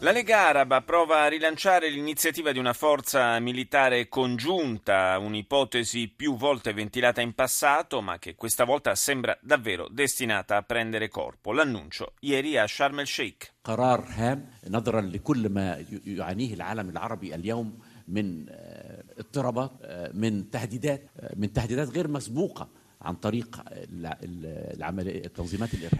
La Lega Araba prova a rilanciare l'iniziativa di una forza militare congiunta, un'ipotesi più volte ventilata in passato, ma che questa volta sembra davvero destinata a prendere corpo. L'annuncio ieri a Sharm el Sheikh. قرار هام نظرا لكل ما يعانيه العالم العربي اليوم من اضطرابات من تهديدات من تهديدات غير مسبوقه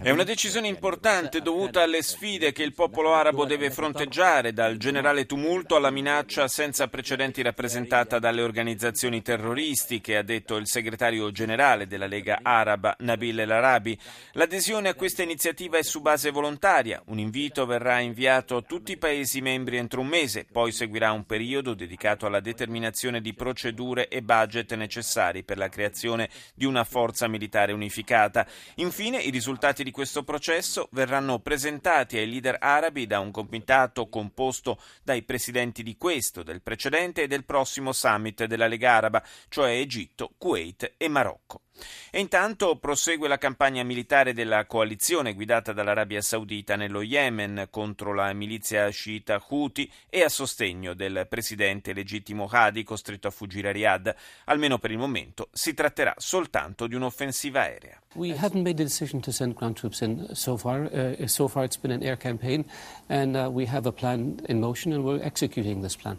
è una decisione importante dovuta alle sfide che il popolo arabo deve fronteggiare, dal generale tumulto alla minaccia senza precedenti rappresentata dalle organizzazioni terroristiche, ha detto il segretario generale della Lega Araba Nabil El Arabi. L'adesione a questa iniziativa è su base volontaria. Un invito verrà inviato a tutti i Paesi membri entro un mese, poi seguirà un periodo dedicato alla determinazione di procedure e budget necessari per la creazione di una forza militare unificata. Infine, i risultati di questo processo verranno presentati ai leader arabi da un comitato composto dai presidenti di questo, del precedente e del prossimo summit della Lega Araba, cioè Egitto, Kuwait e Marocco. E intanto prosegue la campagna militare della coalizione guidata dall'Arabia Saudita nello Yemen contro la milizia sciita Houthi e a sostegno del presidente legittimo Hadi costretto a fuggire a Riyadh. Almeno per il momento si tratterà soltanto di un'offensiva aerea. We haven't made the decision to send ground troops in so far. Uh, so far it's been an air campaign and uh, we have a plan in motion and we're executing this plan.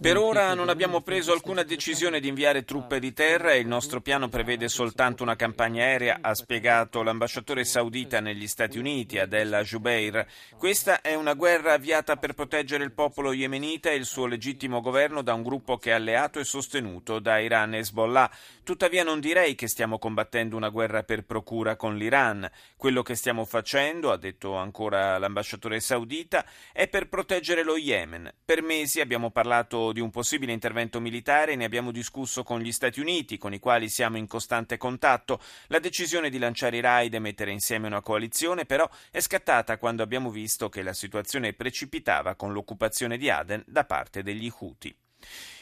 Per ora non abbiamo preso alcuna decisione di inviare truppe di terra e il nostro piano prevede soltanto una campagna aerea, ha spiegato l'ambasciatore saudita negli Stati Uniti, Adel Jubeir. Questa è una guerra avviata per proteggere il popolo yemenita e il suo legittimo governo da un gruppo che è alleato e sostenuto da Iran e Hezbollah. Tuttavia non direi che stiamo combattendo una guerra per procura con l'Iran. Quello che stiamo facendo, ha detto ancora l'ambasciatore saudita, è per proteggere lo Yemen. Per mesi abbiamo parlato di un possibile intervento militare e ne abbiamo discusso con gli Stati Uniti, con i quali siamo in costante contatto. La decisione di lanciare i raid e mettere insieme una coalizione, però, è scattata quando abbiamo visto che la situazione precipitava con l'occupazione di Aden da parte degli Houthi.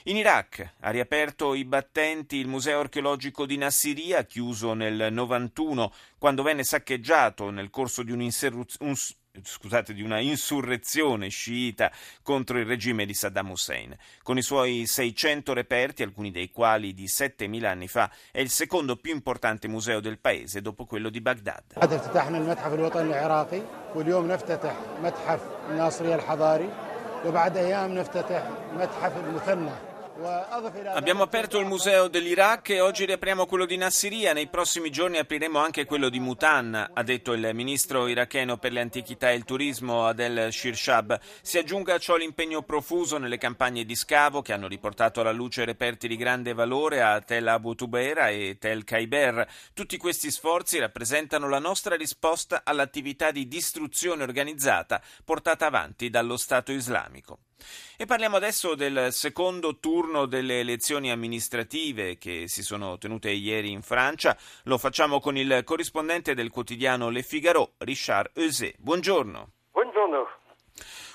In Iraq ha riaperto i battenti il museo archeologico di Nassiria, chiuso nel 91, quando venne saccheggiato nel corso di un'insurrezione scusate, di una insurrezione sciita contro il regime di Saddam Hussein. Con i suoi 600 reperti, alcuni dei quali di 7000 anni fa, è il secondo più importante museo del paese dopo quello di Baghdad. Abbiamo aperto il museo dell'Iraq e oggi riapriamo quello di Nassiria. Nei prossimi giorni apriremo anche quello di Mutan, ha detto il ministro iracheno per le antichità e il turismo Adel Shirshab. Si aggiunga a ciò l'impegno profuso nelle campagne di scavo che hanno riportato alla luce reperti di grande valore a Tel Abu Tubeira e Tel Kaiber. Tutti questi sforzi rappresentano la nostra risposta all'attività di distruzione organizzata portata avanti dallo Stato islamico. E parliamo adesso del secondo turno delle elezioni amministrative che si sono tenute ieri in Francia. Lo facciamo con il corrispondente del quotidiano Le Figaro, Richard Eusé. Buongiorno.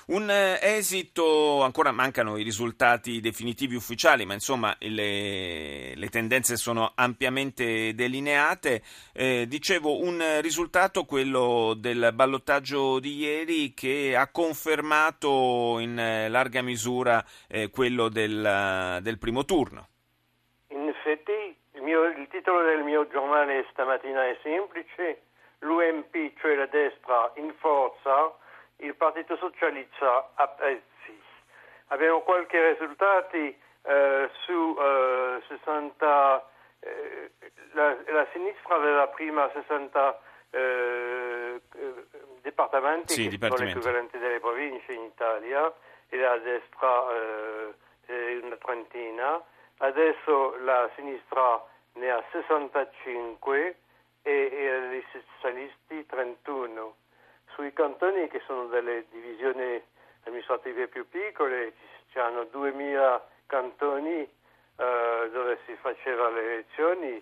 Un esito, ancora mancano i risultati definitivi ufficiali, ma insomma le, le tendenze sono ampiamente delineate. Eh, dicevo, un risultato, quello del ballottaggio di ieri, che ha confermato in larga misura eh, quello del, del, primo turno. In effetti il, mio, il titolo del mio giornale stamattina è semplice, l'UMP, cioè la destra, in forza Partito Socialista a pezzi. Abbiamo qualche risultati eh, su eh, 60, eh, la, la, sinistra aveva prima 60 eh, dipartimenti, sì, che sono l'equivalente delle province in Italia, e la destra eh, una trentina. Adesso la sinistra ne ha 65 e, e i socialisti 31 sui cantoni che sono delle divisioni amministrative più piccole, ci hanno 2000 cantoni eh, dove si faceva le elezioni,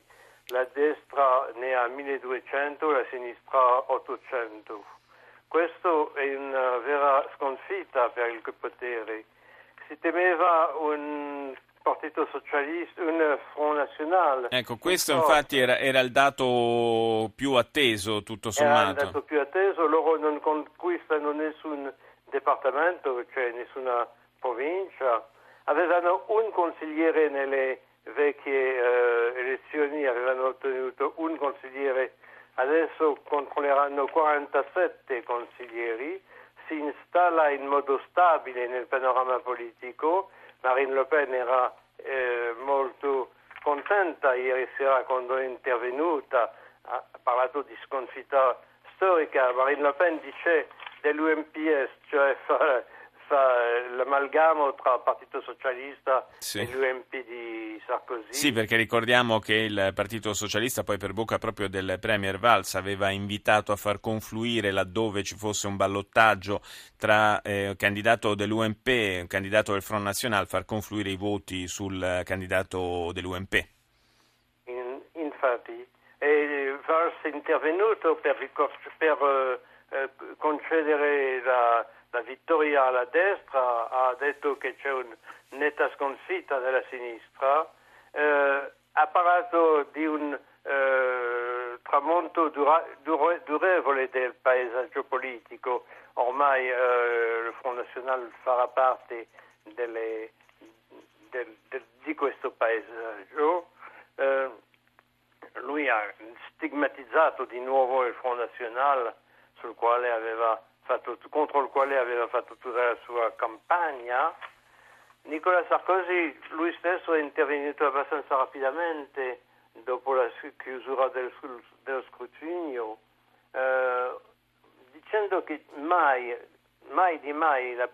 la destra ne ha 1200, la sinistra 800. Questo è una vera sconfitta per il potere. Si temeva un partito socialista, un Front National. Ecco, questo infatti era, era, il dato più atteso, tutto sommato. Era il dato più atteso, loro non conquistano nessun departamento, cioè nessuna provincia. Avevano un consigliere nelle vecchie uh, elezioni, avevano ottenuto un consigliere, adesso controlleranno 47 consiglieri, si installa in modo stabile nel panorama politico. Marine Le Pen era eh, molto contenta ieri sera quando è intervenuta, ha parlato di sconfitta storica. Marine Le Pen dice dell'UMPS, cioè l'amalgamo tra il Partito Socialista sì. e l'UMP di Sarkozy. Sì, perché ricordiamo che il Partito Socialista, poi per bocca proprio del Premier Valls, aveva invitato a far confluire laddove ci fosse un ballottaggio tra eh, candidato dell'UMP e un candidato del Front National, far confluire i voti sul candidato dell'UMP. In, infatti, e Valls è intervenuto per, per eh, concedere la la vittoria alla destra, ha detto che c'è una netta sconfitta della sinistra, eh, ha parlato di un eh, tramonto dura, dure, durevole del paesaggio politico, ormai eh, il Front National farà parte delle, del, del, di questo paesaggio. Eh, lui ha stigmatizzato di nuovo il Front National sul quale aveva fatto, contro il quale aveva fatto tutta la sua campagna. Nicolas Sarkozy, lui stesso è intervenuto abbastanza rapidamente dopo la chiusura del, dello scrutinio, eh, dicendo che mai, mai di mai la,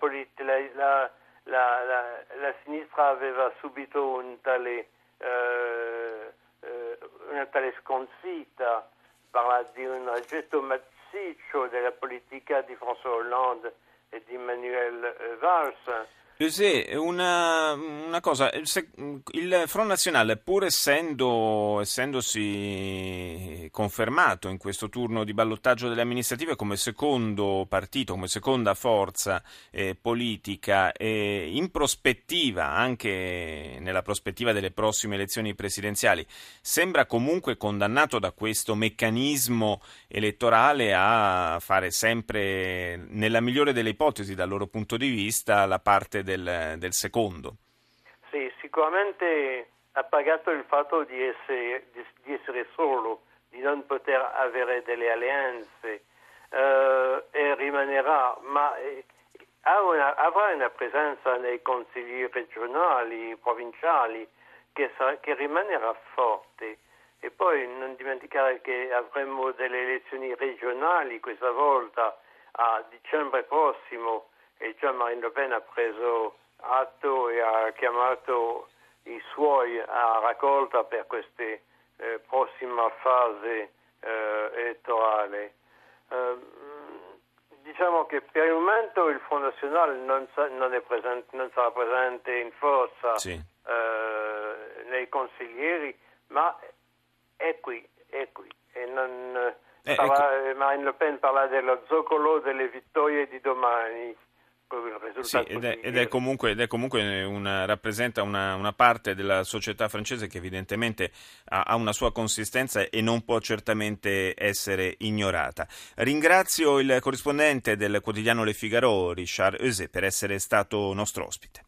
la, la, la sinistra aveva subito un tale, eh, eh, una tale sconfitta, parla di un oggetto massiccio della politica di François Hollande e di Manuel Valls sì, una, una cosa, se, il Front Nazionale, pur essendo, essendosi confermato in questo turno di ballottaggio delle amministrative come secondo partito, come seconda forza eh, politica, eh, in prospettiva, anche nella prospettiva delle prossime elezioni presidenziali, sembra comunque condannato da questo meccanismo elettorale a fare sempre, nella migliore delle ipotesi dal loro punto di vista, la parte del del, del secondo. Sì, sicuramente ha pagato il fatto di essere, di, di essere solo, di non poter avere delle alleanze eh, e rimanerà, ma eh, una, avrà una presenza nei consigli regionali, provinciali, che, sarà, che rimanerà forte. E poi non dimenticare che avremo delle elezioni regionali questa volta a dicembre prossimo e già Marine Le Pen ha preso atto e ha chiamato i suoi a raccolta per questa eh, prossima fase eh, elettorale. Eh, diciamo che per il momento il Front National non, sa, non, presente, non sarà presente in forza sì. Eh, nei consiglieri, ma è qui, è qui. E non, eh, parla, ecco. Marine Le Pen parla dello zoccolo delle vittorie di domani sì, ed, è, ed, è, comunque, ed è comunque una, rappresenta una, una, parte della società francese che evidentemente ha, ha, una sua consistenza e non può certamente essere ignorata. Ringrazio il corrispondente del quotidiano Le Figaro, Richard Euse, per essere stato nostro ospite.